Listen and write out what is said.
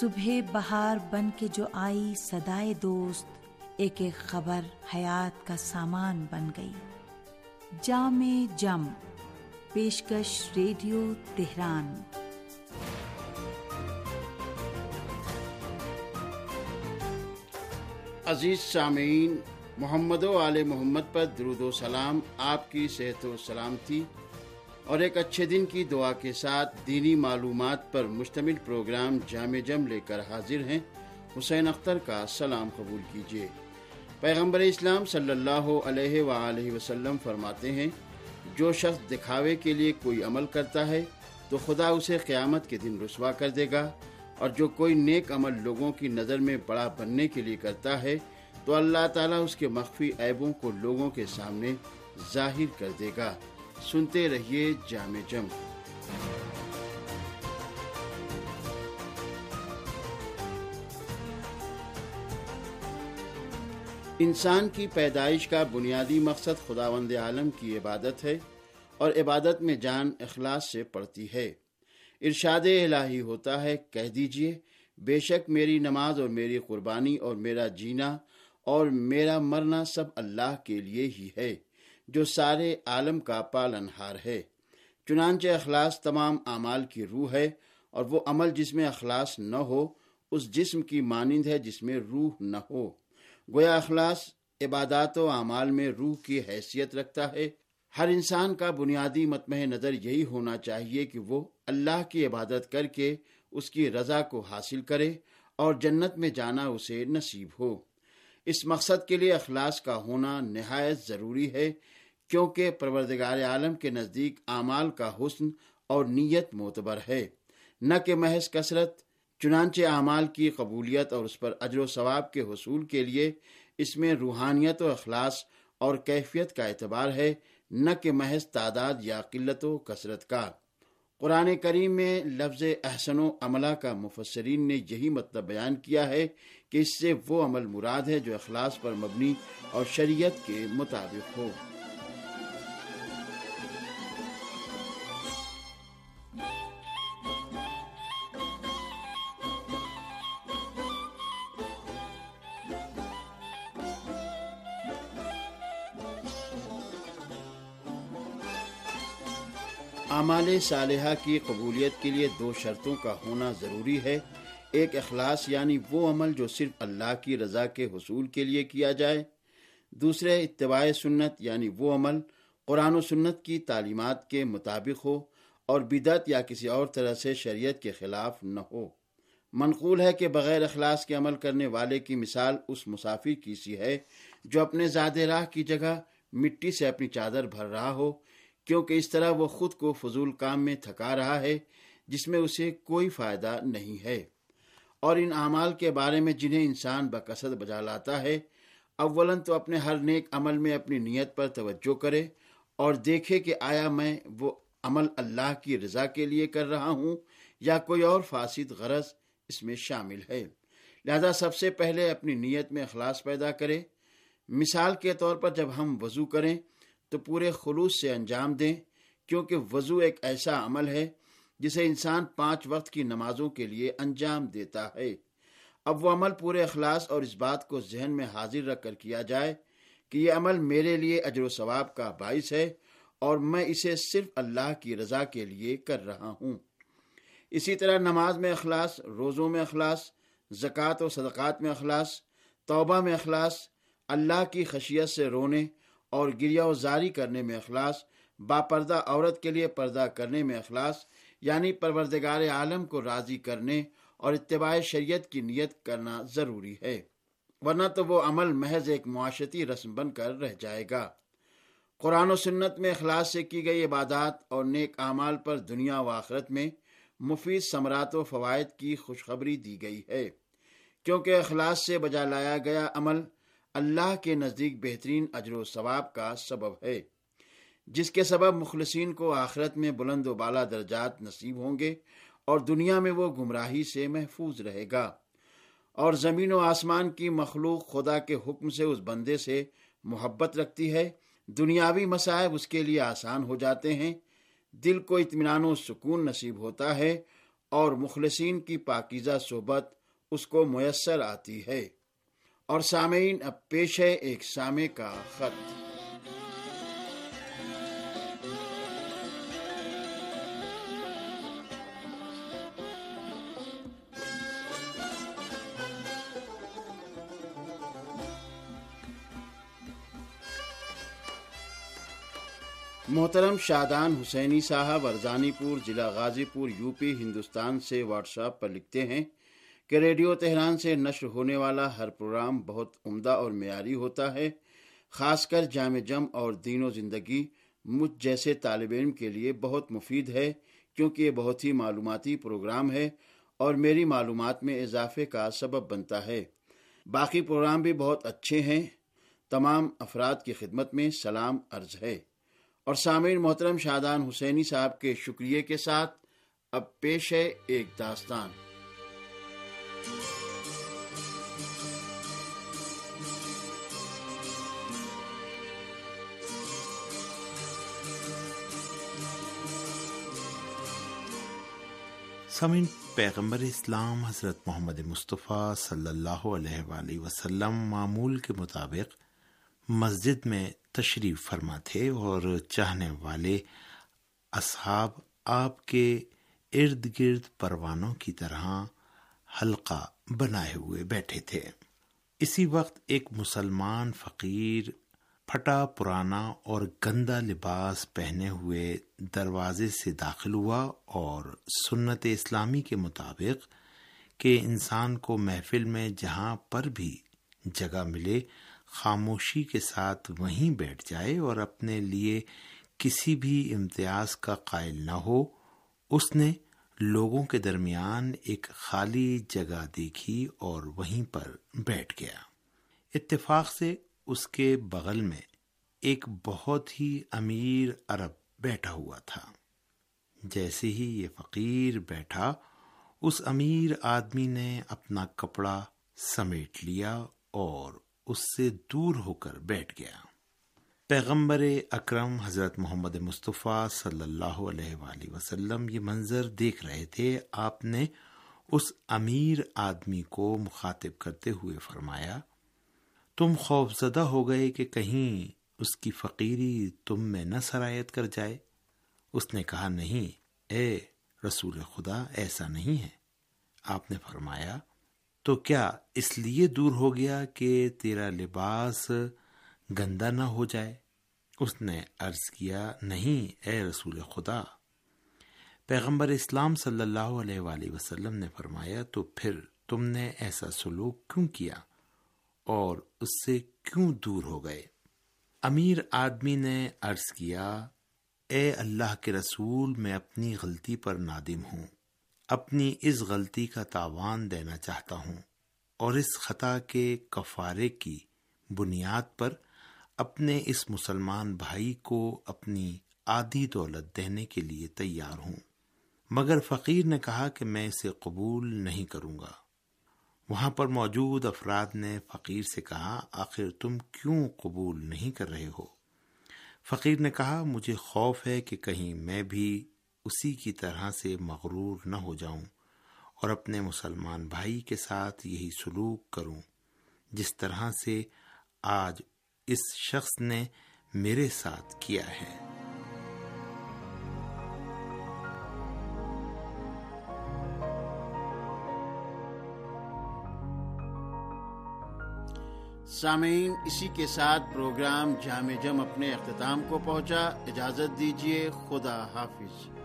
صبح بہار بن کے جو آئی سدائے دوست، ایک ایک خبر حیات کا سامان بن گئی۔ جام جم، پیشکش ریڈیو تہران۔ عزیز سامعین، محمد و آل محمد پر درود و سلام، آپ کی صحت و سلامتی۔ اور ایک اچھے دن کی دعا کے ساتھ دینی معلومات پر مشتمل پروگرام جامع جم لے کر حاضر ہیں۔ حسین اختر کا سلام قبول کیجیے۔ پیغمبر اسلام صلی اللہ علیہ وآلہ وسلم فرماتے ہیں، جو شخص دکھاوے کے لیے کوئی عمل کرتا ہے، تو خدا اسے قیامت کے دن رسوا کر دے گا۔ اور جو کوئی نیک عمل لوگوں کی نظر میں بڑا بننے کے لیے کرتا ہے، تو اللہ تعالیٰ اس کے مخفی عیبوں کو لوگوں کے سامنے ظاہر کر دے گا۔ سنتے رہیے جامع جم انسان کی پیدائش کا بنیادی مقصد خداوند عالم کی عبادت ہے اور عبادت میں جان اخلاص سے پڑتی ہے۔ ارشاد الہی ہوتا ہے، کہہ دیجیے، بے شک میری نماز اور میری قربانی اور میرا جینا اور میرا مرنا سب اللہ کے لیے ہی ہے۔ جو سارے عالم کا پالن ہار ہے۔ چنانچہ اخلاص تمام اعمال کی روح ہے اور وہ عمل جس میں اخلاص نہ ہو، اس جسم کی مانند ہے جس میں روح نہ ہو۔ گویا اخلاص عبادات و اعمال میں روح کی حیثیت رکھتا ہے۔ ہر انسان کا بنیادی متمح نظر یہی ہونا چاہیے کہ وہ اللہ کی عبادت کر کے اس کی رضا کو حاصل کرے اور جنت میں جانا اسے نصیب ہو۔ اس مقصد کے لیے اخلاص کا ہونا نہایت ضروری ہے۔ کیونکہ پروردگار عالم کے نزدیک اعمال کا حسن اور نیت معتبر ہے۔ نہ کہ محض کثرت، چنانچہ اعمال کی قبولیت اور اس پر اجر و ثواب کے حصول کے لیے اس میں روحانیت و اخلاص اور کیفیت کا اعتبار ہے، نہ کہ محض تعداد یا قلت و کثرت کا۔ قرآن کریم میں لفظ احسن و عملہ کا مفسرین نے یہی مطلب بیان کیا ہے کہ اس سے وہ عمل مراد ہے جو اخلاص پر مبنی اور شریعت کے مطابق ہو۔ اعمال صالحہ کی قبولیت کے لیے دو شرطوں کا ہونا ضروری ہے۔ ایک اخلاص یعنی وہ عمل جو صرف اللہ کی رضا کے حصول کے لیے کیا جائے۔ دوسرے، اتباع سنت یعنی وہ عمل قرآن و سنت کی تعلیمات کے مطابق ہو اور بدعت یا کسی اور طرح سے شریعت کے خلاف نہ ہو۔ منقول ہے کہ بغیر اخلاص کے عمل کرنے والے کی مثال اس مسافر کی سی ہے جو اپنے زیادہ راہ کی جگہ مٹی سے اپنی چادر بھر رہا ہو کیونکہ اس طرح وہ خود کو فضول کام میں تھکا رہا ہے، جس میں اسے کوئی فائدہ نہیں ہے۔ اور ان اعمال کے بارے میں جنہیں انسان بکثرت بجا لاتا ہے اولن تو اپنے ہر نیک عمل میں اپنی نیت پر توجہ کرے اور دیکھے کہ آیا میں وہ عمل اللہ کی رضا کے لیے کر رہا ہوں یا کوئی اور فاسد غرض اس میں شامل ہے۔ لہذا سب سے پہلے اپنی نیت میں اخلاص پیدا کرے مثال کے طور پر جب ہم وضو کریں تو پورے خلوص سے انجام دیں، کیونکہ وضو ایک ایسا عمل ہے جسے انسان پانچ وقت کی نمازوں کے لیے انجام دیتا ہے۔ اب وہ عمل پورے اخلاص اور اس بات کو ذہن میں حاضر رکھ کر کیا جائے کہ یہ عمل میرے لیے اجر و ثواب کا باعث ہے اور میں اسے صرف اللہ کی رضا کے لیے کر رہا ہوں۔ اسی طرح نماز میں اخلاص، روزوں میں اخلاص، زکوٰۃ و صدقات میں اخلاص، توبہ میں اخلاص، اللہ کی خشیت سے رونے اور گریا و زاری کرنے میں اخلاص با پردہ عورت کے لیے پردہ کرنے میں اخلاص یعنی پروردگار عالم کو راضی کرنے اور اتباع شریعت کی نیت کرنا ضروری ہے۔ ورنہ تو وہ عمل محض ایک معاشرتی رسم بن کر رہ جائے گا۔ قرآن و سنت میں اخلاص سے کی گئی عبادات اور نیک اعمال پر دنیا و آخرت میں مفید ثمرات و فوائد کی خوشخبری دی گئی ہے۔ کیونکہ اخلاص سے بجا لایا گیا عمل اللہ کے نزدیک بہترین اجر و ثواب کا سبب ہے۔ جس کے سبب مخلصین کو آخرت میں بلند و بالا درجات نصیب ہوں گے اور دنیا میں وہ گمراہی سے محفوظ رہے گا۔ اور زمین و آسمان کی مخلوق خدا کے حکم سے اس بندے سے محبت رکھتی ہے۔ دنیاوی مسائب اس کے لیے آسان ہو جاتے ہیں۔ دل کو اطمینان و سکون نصیب ہوتا ہے اور مخلصین کی پاکیزہ صحبت اس کو میسر آتی ہے۔ اور سامعین، اب پیش ہے ایک سامع کا خط۔ محترم شادان حسینی صاحب، ارزانی پور، ضلع غازی پور، یو پی، ہندوستان سے واٹس ایپ پر لکھتے ہیں کہ ریڈیو تہران سے نشر ہونے والا ہر پروگرام بہت عمدہ اور معیاری ہوتا ہے، خاص کر جامع جم اور دین و زندگی مجھ جیسے طالب علم کے لیے بہت مفید ہے، کیونکہ یہ بہت ہی معلوماتی پروگرام ہے اور میری معلومات میں اضافے کا سبب بنتا ہے۔ باقی پروگرام بھی بہت اچھے ہیں، تمام افراد کی خدمت میں سلام عرض ہے۔ اور سامعین محترم شادان حسینی صاحب کے شکریہ کے ساتھ اب پیش ہے ایک داستان۔ سمن پیغمبر اسلام حضرت محمد مصطفیٰ صلی اللہ علیہ وآلہ وسلم معمول کے مطابق مسجد میں تشریف فرما تھے اور چاہنے والے اصحاب آپ کے ارد گرد پروانوں کی طرح حلقہ بنائے ہوئے بیٹھے تھے۔ اسی وقت ایک مسلمان فقیر پھٹا پرانا اور گندا لباس پہنے ہوئے دروازے سے داخل ہوا اور سنت اسلامی کے مطابق کہ انسان کو محفل میں جہاں پر بھی جگہ ملے، خاموشی کے ساتھ وہیں بیٹھ جائے اور اپنے لیے کسی بھی امتیاز کا قائل نہ ہو، اس نے لوگوں کے درمیان ایک خالی جگہ دیکھی اور وہیں پر بیٹھ گیا۔ اتفاق سے اس کے بغل میں ایک بہت ہی امیر عرب بیٹھا ہوا تھا۔ جیسے ہی یہ فقیر بیٹھا، اس امیر آدمی نے اپنا کپڑا سمیٹ لیا اور اس سے دور ہو کر بیٹھ گیا۔ پیغمبر اکرم حضرت محمد مصطفیٰ صلی اللہ علیہ وآلہ وسلم یہ منظر دیکھ رہے تھے، آپ نے اس امیر آدمی کو مخاطب کرتے ہوئے فرمایا، تم خوف زدہ ہو گئے کہ کہیں اس کی فقیری تم میں نہ سرایت کر جائے۔ اس نے کہا، نہیں، اے رسول خدا، ایسا نہیں ہے۔ آپ نے فرمایا، تو کیا اس لیے دور ہو گیا کہ تیرا لباس گندا نہ ہو جائے۔ اس نے عرض کیا، نہیں، اے رسول خدا، پیغمبر اسلام صلی اللہ علیہ وآلہ وسلم نے فرمایا، تو پھر تم نے ایسا سلوک کیوں کیا اور اس سے کیوں دور ہو گئے؟ امیر آدمی نے عرض کیا، اے اللہ کے رسول، میں اپنی غلطی پر نادم ہوں۔ اپنی اس غلطی کا تاوان دینا چاہتا ہوں اور اس خطا کے کفارے کی بنیاد پر اپنے اس مسلمان بھائی کو اپنی آدھی دولت دینے کے لیے تیار ہوں۔ مگر فقیر نے کہا کہ میں اسے قبول نہیں کروں گا۔ وہاں پر موجود افراد نے فقیر سے کہا، آخر تم کیوں قبول نہیں کر رہے ہو؟ فقیر نے کہا، مجھے خوف ہے کہ کہیں میں بھی اسی کی طرح سے مغرور نہ ہو جاؤں اور اپنے مسلمان بھائی کے ساتھ یہی سلوک کروں، جس طرح سے آج اس شخص نے میرے ساتھ کیا ہے۔ سامعین، اسی کے ساتھ پروگرام جامع جم اپنے اختتام کو پہنچا۔ اجازت دیجیے خدا حافظ۔